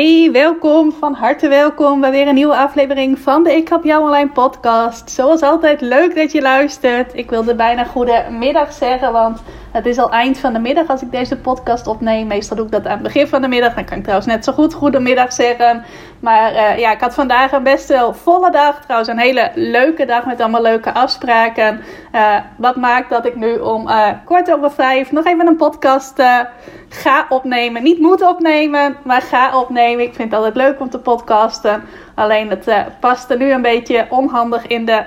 Hey, welkom, van harte welkom bij weer een nieuwe aflevering van de Ik Help Jou Online podcast. Zoals altijd, leuk dat je luistert. Ik wilde bijna goede middag zeggen, want het is al eind van de middag als ik deze podcast opneem. Meestal doe ik dat aan het begin van de middag. Dan kan ik trouwens net zo goed goedemiddag zeggen. Maar uh, ja, ik had vandaag een best wel volle dag. Trouwens een hele leuke dag met allemaal leuke afspraken. Uh, wat maakt dat ik nu om uh, kwart over vijf nog even een podcast ga opnemen. Niet moet opnemen, maar ga opnemen. Ik vind het altijd leuk om te podcasten. Alleen het paste nu een beetje onhandig in de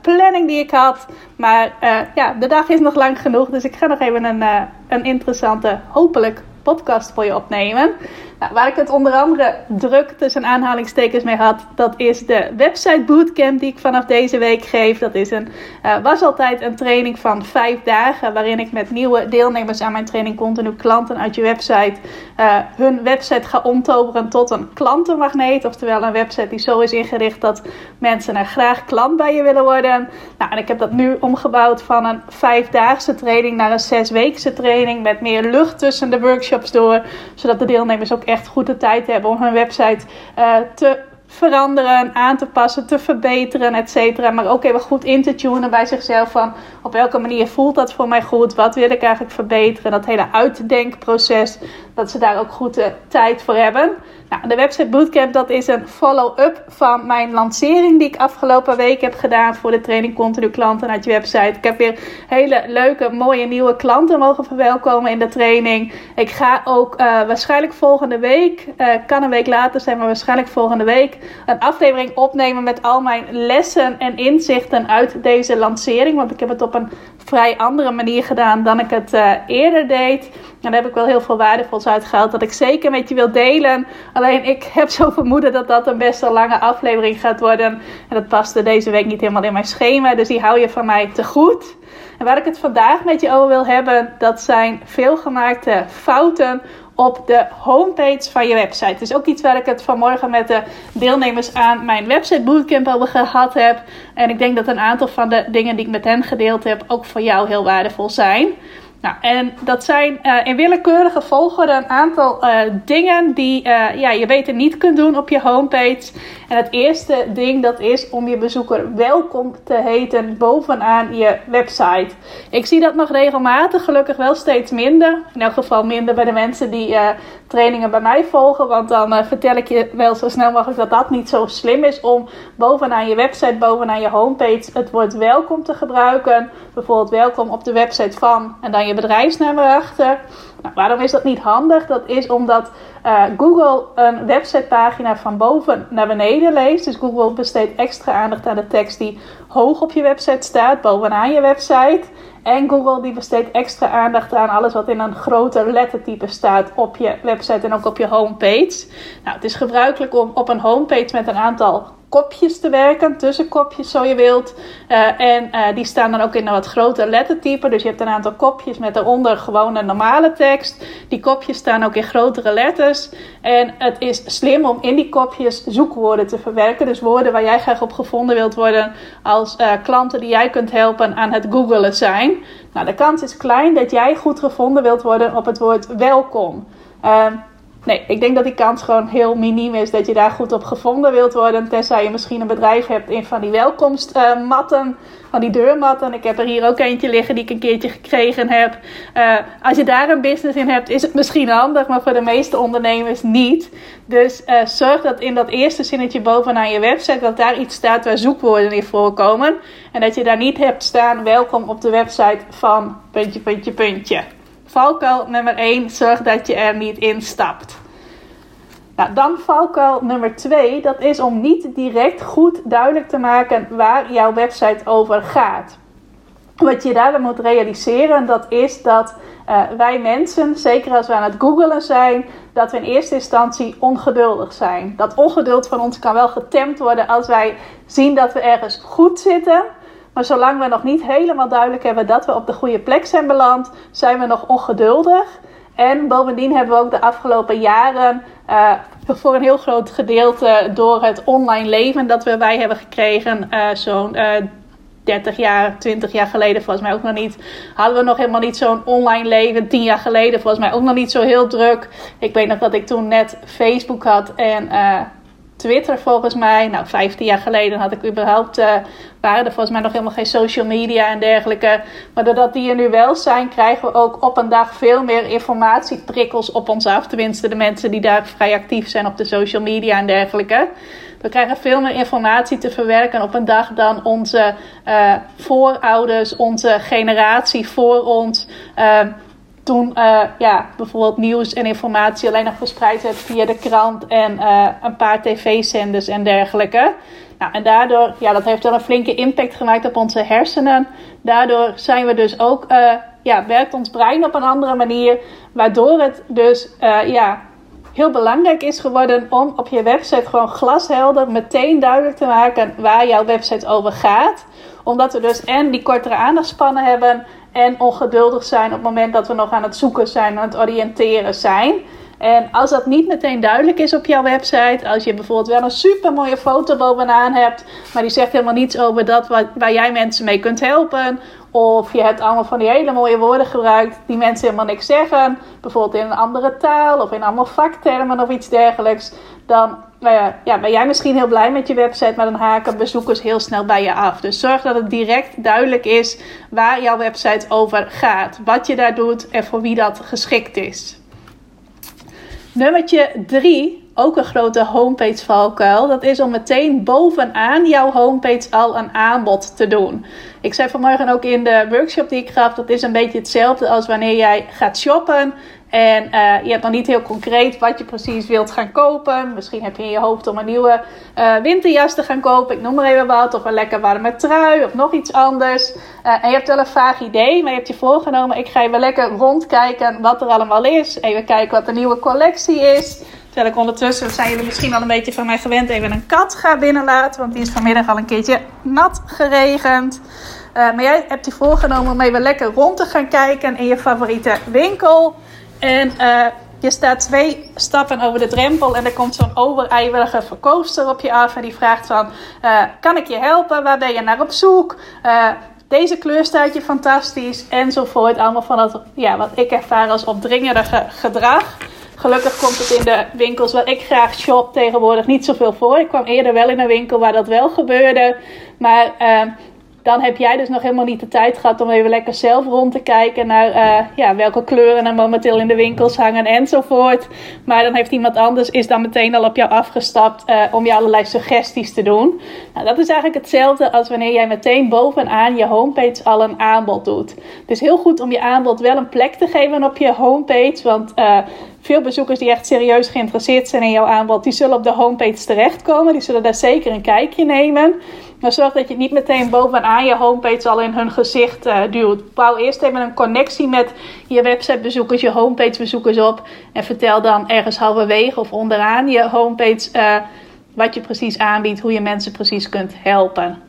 planning die ik had. Maar ja, de dag is nog lang genoeg. Dus ik ga nog even een, een interessante, hopelijk podcast voor je opnemen. Nou, waar ik het onder andere druk tussen aanhalingstekens mee had, dat is de website bootcamp die ik vanaf deze week geef. Dat is een, uh, was altijd een training van vijf dagen, waarin ik met nieuwe deelnemers aan mijn training continu klanten uit je website uh, hun website ga omtoveren tot een klantenmagneet. Oftewel een website die zo is ingericht dat mensen er graag klant bij je willen worden. Nou, en ik heb dat nu omgebouwd van een vijfdaagse training naar een zesweekse training met meer lucht tussen de workshops door, zodat de deelnemers ook echt goed de tijd hebben om hun website uh, te veranderen, aan te passen, te verbeteren, et cetera. Maar ook even goed in te tunen bij zichzelf van op welke manier voelt dat voor mij goed? Wat wil ik eigenlijk verbeteren? Dat hele uitdenkproces, dat ze daar ook goed de tijd voor hebben. Nou, de website Bootcamp dat is een follow-up van mijn lancering die ik afgelopen week heb gedaan voor de training continu klanten uit je website. Ik heb weer hele leuke, mooie nieuwe klanten mogen verwelkomen in de training. Ik ga ook uh, waarschijnlijk volgende week, uh, kan een week later zijn, maar waarschijnlijk volgende week een aflevering opnemen met al mijn lessen en inzichten uit deze lancering. Want ik heb het op een vrij andere manier gedaan dan ik het uh, eerder deed. En daar heb ik wel heel veel waardevols uitgehaald dat ik zeker met je wil delen. Alleen ik heb zo vermoeden dat dat een best wel lange aflevering gaat worden. En dat paste deze week niet helemaal in mijn schema. Dus die hou je van mij te goed. En waar ik het vandaag met je over wil hebben, dat zijn veelgemaakte fouten op de homepage van je website. Is ook iets waar ik het vanmorgen met de deelnemers aan mijn website bootcamp over gehad heb. En ik denk dat een aantal van de dingen die ik met hen gedeeld heb ook voor jou heel waardevol zijn. Nou, en dat zijn uh, in willekeurige volgorde een aantal uh, dingen die uh, ja, je beter niet kunt doen op je homepage. En het eerste ding dat is om je bezoeker welkom te heten bovenaan je website. Ik zie dat nog regelmatig, gelukkig wel steeds minder. In elk geval minder bij de mensen die trainingen bij mij volgen. Want dan vertel ik je wel zo snel mogelijk dat dat niet zo slim is om bovenaan je website, bovenaan je homepage het woord welkom te gebruiken. Bijvoorbeeld welkom op de website van en dan je bedrijfsnaam erachter. Nou, waarom is dat niet handig? Dat is omdat uh, Google een websitepagina van boven naar beneden leest. Dus Google besteedt extra aandacht aan de tekst die hoog op je website staat, bovenaan je website. En Google die besteedt extra aandacht aan alles wat in een groter lettertype staat op je website en ook op je homepage. Nou, het is gebruikelijk om op een homepage met een aantal kopjes te werken, tussenkopjes zo je wilt. Uh, en uh, die staan dan ook in een wat groter lettertype. Dus je hebt een aantal kopjes met daaronder gewoon een normale tekst. Die kopjes staan ook in grotere letters. En het is slim om in die kopjes zoekwoorden te verwerken. Dus woorden waar jij graag op gevonden wilt worden als uh, klanten die jij kunt helpen aan het googelen zijn. Nou, de kans is klein dat jij goed gevonden wilt worden op het woord welkom. Nee, ik denk dat die kans gewoon heel miniem is dat je daar goed op gevonden wilt worden. Tenzij je misschien een bedrijf hebt in van die welkomstmatten, van die deurmatten. Ik heb er hier ook eentje liggen die ik een keertje gekregen heb. Uh, als je daar een business in hebt, is het misschien handig, maar voor de meeste ondernemers niet. Dus uh, zorg dat in dat eerste zinnetje bovenaan je website, dat daar iets staat waar zoekwoorden in voorkomen. En dat je daar niet hebt staan, welkom op de website van puntje, puntje, puntje. Valkuil nummer 1, zorg dat je er niet in stapt. Nou, dan valkuil nummer 2, dat is om niet direct goed duidelijk te maken waar jouw website over gaat. wat je daarin moet realiseren, dat is dat uh, wij mensen, zeker als we aan het googelen zijn, dat we in eerste instantie ongeduldig zijn. Dat ongeduld van ons kan wel getemd worden als wij zien dat we ergens goed zitten. Maar zolang we nog niet helemaal duidelijk hebben dat we op de goede plek zijn beland, zijn we nog ongeduldig. En bovendien hebben we ook de afgelopen jaren uh, voor een heel groot gedeelte door het online leven dat we bij hebben gekregen, uh, zo'n 30 jaar, 20 jaar geleden volgens mij ook nog niet. Hadden we nog helemaal niet zo'n online leven. 10 jaar geleden volgens mij ook nog niet zo heel druk. Ik weet nog dat ik toen net Facebook had en Twitter volgens mij. Nou, 15 jaar geleden had ik überhaupt, uh, waren er volgens mij nog helemaal geen social media en dergelijke. Maar doordat die er nu wel zijn, krijgen we ook op een dag veel meer informatieprikkels op ons af. Tenminste, de mensen die daar vrij actief zijn op de social media en dergelijke. We krijgen veel meer informatie te verwerken op een dag dan onze uh, voorouders, onze generatie voor ons. Uh, toen uh, ja, bijvoorbeeld nieuws en informatie alleen nog verspreid werd via de krant en een paar tv-zenders en dergelijke. Nou, en daardoor, ja, dat heeft wel een flinke impact gemaakt op onze hersenen. Daardoor zijn we dus ook, ja, werkt ons brein op een andere manier. Waardoor het dus, ja, heel belangrijk is geworden om op je website gewoon glashelder meteen duidelijk te maken waar jouw website over gaat. Omdat we dus en die kortere aandachtspannen hebben en ongeduldig zijn op het moment dat we nog aan het zoeken zijn, aan het oriënteren zijn. En als dat niet meteen duidelijk is op jouw website, als je bijvoorbeeld wel een super mooie foto bovenaan hebt, maar die zegt helemaal niets over dat waar jij mensen mee kunt helpen, of je hebt allemaal van die hele mooie woorden gebruikt die mensen helemaal niks zeggen. Bijvoorbeeld in een andere taal of in allemaal vaktermen of iets dergelijks. Dan uh, ja, ben jij misschien heel blij met je website, maar dan haken bezoekers heel snel bij je af. Dus zorg dat het direct duidelijk is waar jouw website over gaat. Wat je daar doet en voor wie dat geschikt is. Nummertje 3 ook een grote homepage valkuil. Dat is om meteen bovenaan jouw homepage al een aanbod te doen. Ik zei vanmorgen ook in de workshop die ik gaf, dat is een beetje hetzelfde als wanneer jij gaat shoppen. En uh, je hebt nog niet heel concreet wat je precies wilt gaan kopen. Misschien heb je in je hoofd om een nieuwe uh, winterjas te gaan kopen. Ik noem maar even wat. Of een lekker warme trui. Of nog iets anders. Uh, en je hebt wel een vaag idee. Maar je hebt je voorgenomen. Ik ga even lekker rondkijken wat er allemaal is. Even kijken wat de nieuwe collectie is. Terwijl ik ondertussen, zijn jullie misschien al een beetje van mij gewend, even een kat ga binnenlaten. Want die is vanmiddag al een keertje nat geregend. Maar jij hebt je voorgenomen om even lekker rond te gaan kijken in je favoriete winkel. En uh, je staat twee stappen over de drempel en er komt zo'n overijverige verkoopster op je af. En die vraagt van, uh, kan ik je helpen? Waar ben je naar op zoek? deze kleur staat je fantastisch enzovoort. Allemaal van dat, ja, wat ik ervaar als opdringerige gedrag. Gelukkig komt het in de winkels waar ik graag shop tegenwoordig niet zoveel voor. Ik kwam eerder wel in een winkel waar dat wel gebeurde. Maar uh, dan heb jij dus nog helemaal niet de tijd gehad om even lekker zelf rond te kijken naar uh, ja, welke kleuren er momenteel in de winkels hangen enzovoort. Maar dan heeft iemand anders is dan meteen al op jou afgestapt uh, om je allerlei suggesties te doen. Nou, dat is eigenlijk hetzelfde als wanneer jij meteen bovenaan je homepage al een aanbod doet. Het is heel goed om je aanbod wel een plek te geven op je homepage, want uh, veel bezoekers die echt serieus geïnteresseerd zijn in jouw aanbod, die zullen op de homepage terechtkomen. Die zullen daar zeker een kijkje nemen. Maar zorg dat je niet meteen bovenaan je homepage al in hun gezicht uh, duwt. Bouw eerst even een connectie met je websitebezoekers, je homepagebezoekers op. En vertel dan ergens halverwege of onderaan je homepage uh, wat je precies aanbiedt, hoe je mensen precies kunt helpen.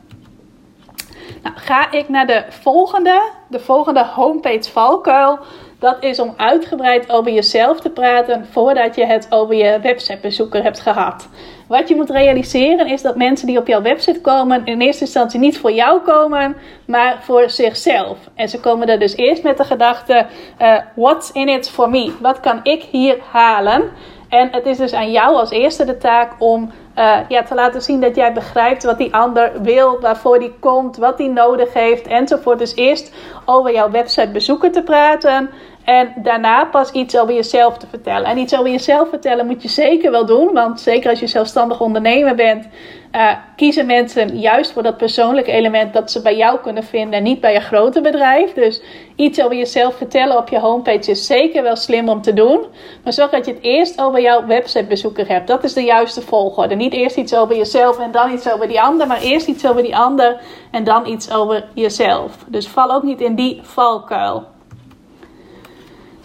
Nou, ga ik naar de volgende, de volgende homepage valkuil. Dat is om uitgebreid over jezelf te praten voordat je het over je websitebezoeker hebt gehad. Wat je moet realiseren is dat mensen die op jouw website komen in eerste instantie niet voor jou komen, maar voor zichzelf. En ze komen er dus eerst met de gedachte: uh, what's in it for me? Wat kan ik hier halen? En het is dus aan jou als eerste de taak om uh, ja, te laten zien dat jij begrijpt wat die ander wil, waarvoor die komt, wat die nodig heeft enzovoort. Dus eerst over jouw website bezoeken te praten. En daarna pas iets over jezelf te vertellen. En iets over jezelf vertellen moet je zeker wel doen. Want zeker als je zelfstandig ondernemer bent, uh, kiezen mensen juist voor dat persoonlijke element dat ze bij jou kunnen vinden en niet bij een grote bedrijf. Dus iets over jezelf vertellen op je homepage is zeker wel slim om te doen. Maar zorg dat je het eerst over jouw websitebezoeker hebt. Dat is de juiste volgorde. Niet eerst iets over jezelf en dan iets over die ander, maar eerst iets over die ander en dan iets over jezelf. Dus val ook niet in die valkuil.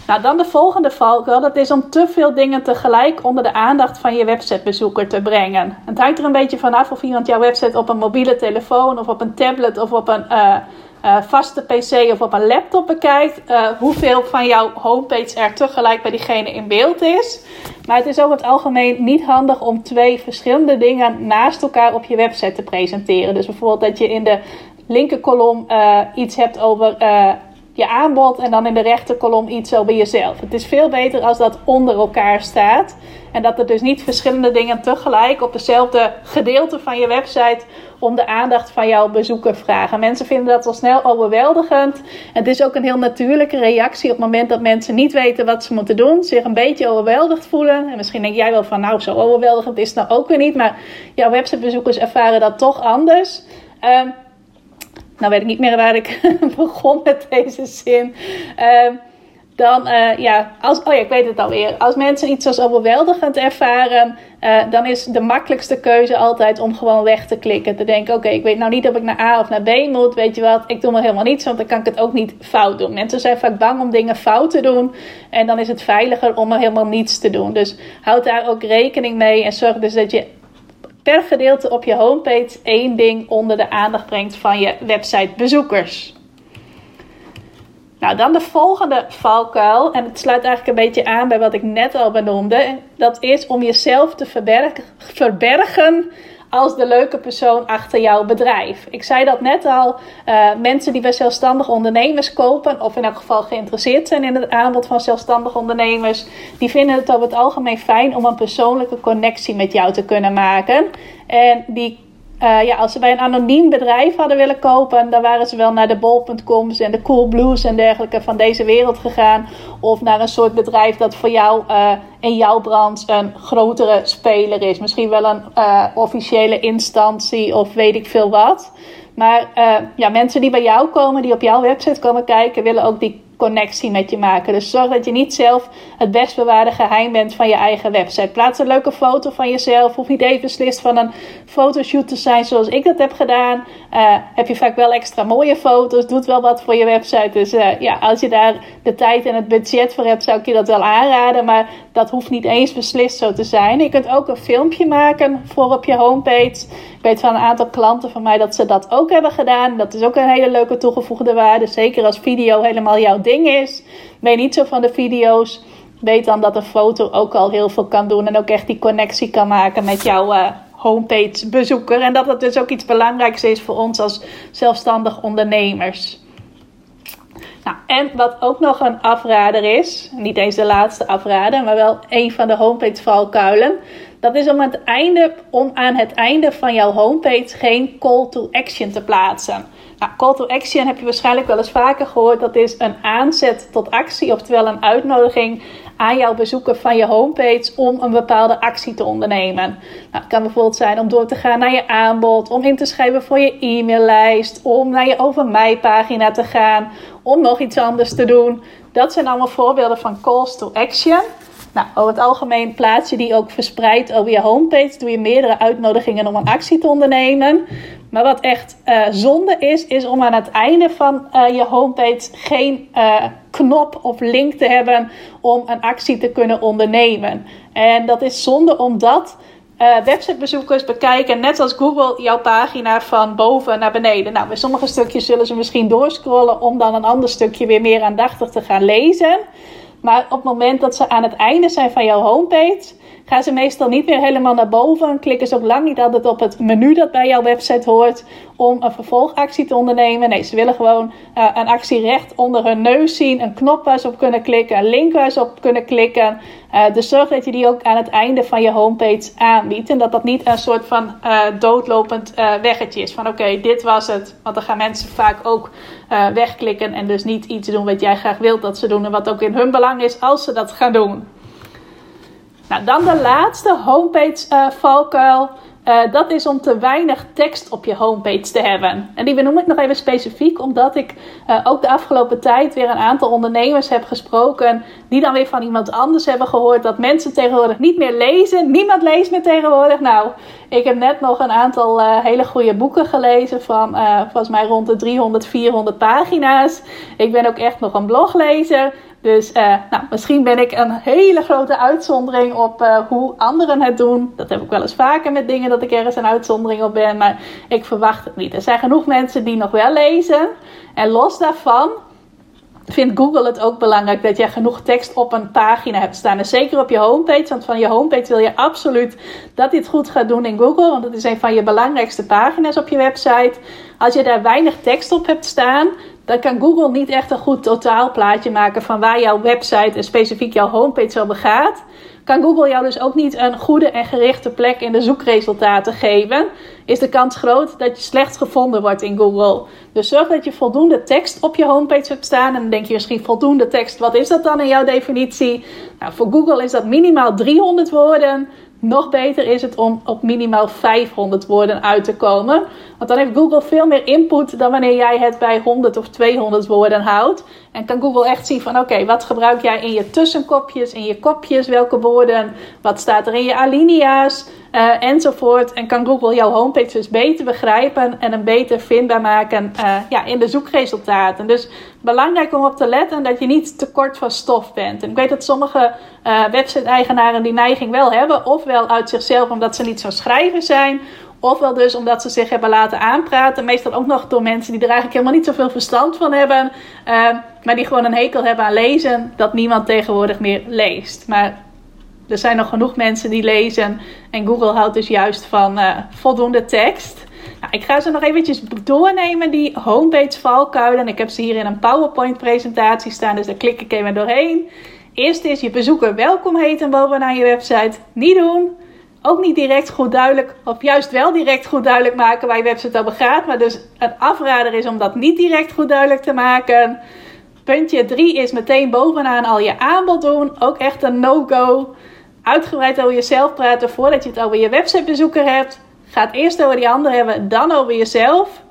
Nou, dan de volgende valkuil. Dat is om te veel dingen tegelijk onder de aandacht van je websitebezoeker te brengen. Het hangt er een beetje vanaf of iemand jouw website op een mobiele telefoon of op een tablet of op een uh, uh, vaste PC of op een laptop bekijkt. Uh, hoeveel van jouw homepage er tegelijk bij diegene in beeld is. Maar het is over het algemeen niet handig om twee verschillende dingen naast elkaar op je website te presenteren. Dus bijvoorbeeld dat je in de linkerkolom iets hebt over je aanbod en dan in de rechterkolom iets over jezelf. Het is veel beter als dat onder elkaar staat. En dat er dus niet verschillende dingen tegelijk op dezelfde gedeelte van je website om de aandacht van jouw bezoeker vragen. Mensen vinden dat al snel overweldigend. Het is ook een heel natuurlijke reactie op het moment dat mensen niet weten wat ze moeten doen, zich een beetje overweldigd voelen. En misschien denk jij wel van, nou, zo overweldigend is het nou ook weer niet, maar jouw websitebezoekers ervaren dat toch anders. Um, nou weet ik niet meer waar ik begon met deze zin. Uh, dan, uh, ja, als, oh ja, ik weet het alweer. Als mensen iets als overweldigend ervaren, uh, dan is de makkelijkste keuze altijd om gewoon weg te klikken. Te denken, oké, ik weet nou niet of ik naar A of naar B moet. Weet je wat, ik doe maar helemaal niets, want dan kan ik het ook niet fout doen. Mensen zijn vaak bang om dingen fout te doen. En dan is het veiliger om er helemaal niets te doen. Dus houd daar ook rekening mee en zorg dus dat je per gedeelte op je homepage één ding onder de aandacht brengt van je websitebezoekers. Nou, dan de volgende valkuil, en het sluit eigenlijk een beetje aan bij wat ik net al benoemde. Dat is om jezelf te verbergen, verbergen als de leuke persoon achter jouw bedrijf. Ik zei dat net al. Uh, mensen die bij zelfstandige ondernemers kopen, of in elk geval geïnteresseerd zijn in het aanbod van zelfstandige ondernemers, die vinden het over het algemeen fijn om een persoonlijke connectie met jou te kunnen maken. En die uh, ja, als ze bij een anoniem bedrijf hadden willen kopen, dan waren ze wel naar de bol.coms en de Coolblues en dergelijke van deze wereld gegaan. Of naar een soort bedrijf dat voor jou uh, in jouw branche een grotere speler is. Misschien wel een uh, officiële instantie of weet ik veel wat. Maar ja, mensen die bij jou komen, die op jouw website komen kijken, willen ook die connectie met je maken. Dus zorg dat je niet zelf het best bewaarde geheim bent van je eigen website. Plaats een leuke foto van jezelf. Hoef niet even beslist van een fotoshoot te zijn zoals ik dat heb gedaan. Uh, heb je vaak wel extra mooie foto's. Doet wel wat voor je website. Dus uh, ja, als je daar de tijd en het budget voor hebt, zou ik je dat wel aanraden. Maar dat hoeft niet eens beslist zo te zijn. Je kunt ook een filmpje maken voor op je homepage. Ik weet van een aantal klanten van mij dat ze dat ook hebben gedaan. Dat is ook een hele leuke toegevoegde waarde. Zeker als video helemaal jouw ding is. Ben niet zo van de video's. Weet dan dat een foto ook al heel veel kan doen. En ook echt die connectie kan maken met jouw uh, homepage bezoeker. En dat dat dus ook iets belangrijks is voor ons als zelfstandig ondernemers. Nou, en wat ook nog een afrader is, niet eens de laatste afrader, maar wel een van de homepage valkuilen. Dat is om, om aan het einde van jouw homepage geen call to action te plaatsen. Nou, call to action heb je waarschijnlijk wel eens vaker gehoord. Dat is een aanzet tot actie, oftewel een uitnodiging aan jouw bezoeker van je homepage om een bepaalde actie te ondernemen. Nou, het kan bijvoorbeeld zijn om door te gaan naar je aanbod, om in te schrijven voor je e-maillijst, om naar je over mij pagina te gaan, om nog iets anders te doen. Dat zijn allemaal voorbeelden van calls to action. Nou, over het algemeen plaats je die ook verspreid over je homepage. Doe je meerdere uitnodigingen om een actie te ondernemen. Maar wat echt uh, zonde is, is om aan het einde van uh, je homepage geen uh, knop of link te hebben om een actie te kunnen ondernemen. En dat is zonde omdat websitebezoekers bekijken, net als Google, jouw pagina van boven naar beneden. Nou, bij sommige stukjes zullen ze misschien doorscrollen om dan een ander stukje weer meer aandachtig te gaan lezen. Maar op het moment dat ze aan het einde zijn van jouw homepage, gaan ze meestal niet meer helemaal naar boven. Klikken ze ook lang niet altijd op het menu dat bij jouw website hoort. om een vervolgactie te ondernemen. Nee, ze willen gewoon uh, een actie recht onder hun neus zien. Een knop waar ze op kunnen klikken, een link waar ze op kunnen klikken. Uh, dus zorg dat je die ook aan het einde van je homepage aanbiedt. En dat dat niet een soort van uh, doodlopend weggetje is. Van oké, dit was het. Want dan gaan mensen vaak ook wegklikken. En dus niet iets doen wat jij graag wilt dat ze doen. En wat ook in hun belang is als ze dat gaan doen. Nou, dan de laatste homepage valkuil. Uh, dat is om te weinig tekst op je homepage te hebben. En die benoem ik nog even specifiek, omdat ik uh, ook de afgelopen tijd weer een aantal ondernemers heb gesproken. Die dan weer van iemand anders hebben gehoord dat mensen tegenwoordig niet meer lezen. Niemand leest meer tegenwoordig. Nou, ik heb net nog een aantal hele goede boeken gelezen van volgens mij rond de 300, 400 pagina's. Ik ben ook echt nog een bloglezer. Dus uh, nou, misschien ben ik een hele grote uitzondering op uh, hoe anderen het doen. Dat heb ik wel eens vaker met dingen dat ik ergens een uitzondering op ben. Maar ik verwacht het niet. Er zijn genoeg mensen die nog wel lezen. En los daarvan vindt Google het ook belangrijk dat je genoeg tekst op een pagina hebt staan. En zeker op je homepage, want van je homepage wil je absoluut dat dit goed gaat doen in Google. Want dat is een van je belangrijkste pagina's op je website. Als je daar weinig tekst op hebt staan, dan kan Google niet echt een goed totaalplaatje maken van waar jouw website en specifiek jouw homepage over gaat. Kan Google jou dus ook niet een goede en gerichte plek in de zoekresultaten geven, is de kans groot dat je slecht gevonden wordt in Google. Dus zorg dat je voldoende tekst op je homepage hebt staan. En dan denk je misschien voldoende tekst, wat is dat dan in jouw definitie? Nou, voor Google is dat minimaal 300 woorden. Nog beter is het om op minimaal 500 woorden uit te komen. Dan heeft Google veel meer input dan wanneer jij het bij 100 of 200 woorden houdt. En kan Google echt zien van oké, wat gebruik jij in je tussenkopjes, in je kopjes, welke woorden, wat staat er in je alinea's uh, enzovoort. En kan Google jouw homepage dus beter begrijpen en een beter vindbaar maken uh, ja, in de zoekresultaten. Dus belangrijk om op te letten dat je niet te kort van stof bent. En ik weet dat sommige uh, website-eigenaren die neiging wel hebben, ofwel uit zichzelf omdat ze niet zo schrijven zijn, Ofwel dus omdat ze zich hebben laten aanpraten. Meestal ook nog door mensen die er eigenlijk helemaal niet zoveel verstand van hebben. Uh, maar die gewoon een hekel hebben aan lezen. Dat niemand tegenwoordig meer leest. Maar er zijn nog genoeg mensen die lezen. En Google houdt dus juist van uh, voldoende tekst. Nou, ik ga ze nog eventjes doornemen, die homepage valkuilen. Ik heb ze hier in een PowerPoint presentatie staan. Dus daar klik ik even doorheen. Eerst is je bezoeker welkom heten bovenaan je website. Niet doen ook niet direct goed duidelijk, of juist wel direct goed duidelijk maken waar je website over gaat. Maar dus een afrader is om dat niet direct goed duidelijk te maken. Puntje 3 is meteen bovenaan al je aanbod doen. Ook echt een no-go. Uitgebreid over jezelf praten voordat je het over je websitebezoeker hebt. Ga het eerst over die ander hebben, dan over jezelf.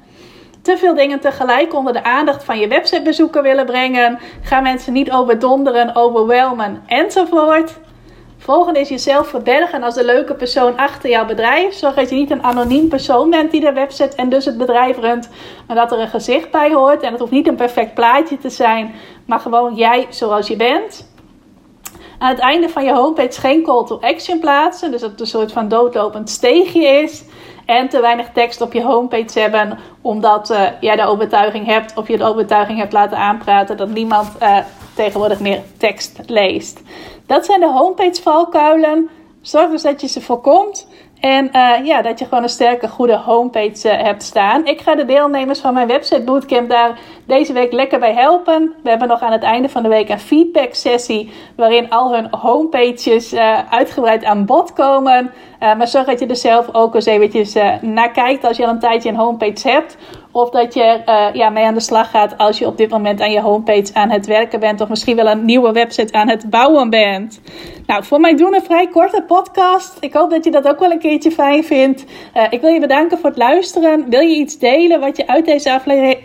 Te veel dingen tegelijk onder de aandacht van je websitebezoeker willen brengen. Ga mensen niet overdonderen, overwelmen enzovoort. Volgende is jezelf verbergen als de leuke persoon achter jouw bedrijf. Zorg dat je niet een anoniem persoon bent die de website en dus het bedrijf runt. Maar dat er een gezicht bij hoort. En het hoeft niet een perfect plaatje te zijn. Maar gewoon jij zoals je bent. Aan het einde van je homepage geen call to action plaatsen. Dus dat het een soort van doodlopend steegje is. En te weinig tekst op je homepage hebben. Omdat uh, jij de overtuiging hebt. Of je de overtuiging hebt laten aanpraten. Dat niemand uh, tegenwoordig meer tekst leest. Dat zijn de homepage valkuilen. Zorg dus dat je ze voorkomt. En uh, ja, dat je gewoon een sterke, goede homepage uh, hebt staan. Ik ga de deelnemers van mijn website bootcamp daar deze week lekker bij helpen. We hebben nog aan het einde van de week een feedback sessie. Waarin al hun homepages uh, uitgebreid aan bod komen. maar zorg dat je er zelf ook eens eventjes naar kijkt als je al een tijdje een homepage hebt. Of dat je ja, mee aan de slag gaat als je op dit moment aan je homepage aan het werken bent. Of misschien wel een nieuwe website aan het bouwen bent. Nou, voor mij doen een vrij korte podcast. Ik hoop dat je dat ook wel een keertje fijn vindt. Uh, ik wil je bedanken voor het luisteren. Wil je iets delen wat je uit deze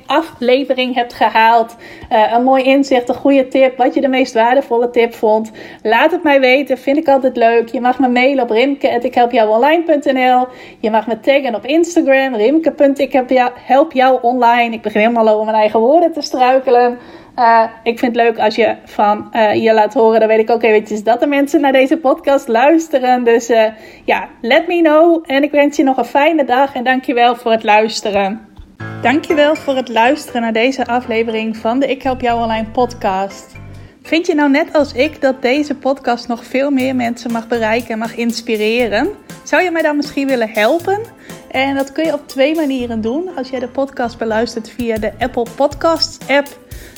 aflevering hebt gehaald? Uh, een mooi inzicht, een goede tip. Wat je de meest waardevolle tip vond. Laat het mij weten. Vind ik altijd leuk. Je mag me mailen op rimke.ikhelpjouonline.nl Je mag me taggen op Instagram. rimke.ikhelpjouonline jou online. Ik begin helemaal over mijn eigen woorden te struikelen. Uh, ik vind het leuk als je van uh, je laat horen. Dan weet ik ook eventjes dat de mensen naar deze podcast luisteren. Dus uh, ja, let me know. En ik wens je nog een fijne dag. En dankjewel voor het luisteren. Dankjewel voor het luisteren naar deze aflevering van de Ik Help Jou Online podcast. Vind je nou net als ik dat deze podcast nog veel meer mensen mag bereiken en mag inspireren? Zou je mij dan misschien willen helpen? En dat kun je op twee manieren doen. Als jij de podcast beluistert via de Apple Podcasts app,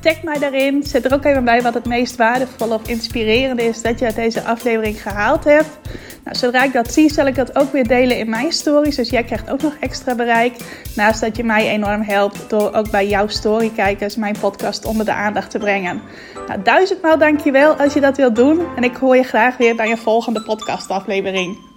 Tag mij daarin. Zet er ook even bij wat het meest waardevol of inspirerende is dat je uit deze aflevering gehaald hebt. Nou, zodra ik dat zie, zal ik dat ook weer delen in mijn stories. Dus jij krijgt ook nog extra bereik. Naast dat je mij enorm helpt door ook bij jouw storykijkers mijn podcast onder de aandacht te brengen. Nou, duizendmaal dankjewel als je dat wilt doen. En ik hoor je graag weer bij een volgende podcastaflevering.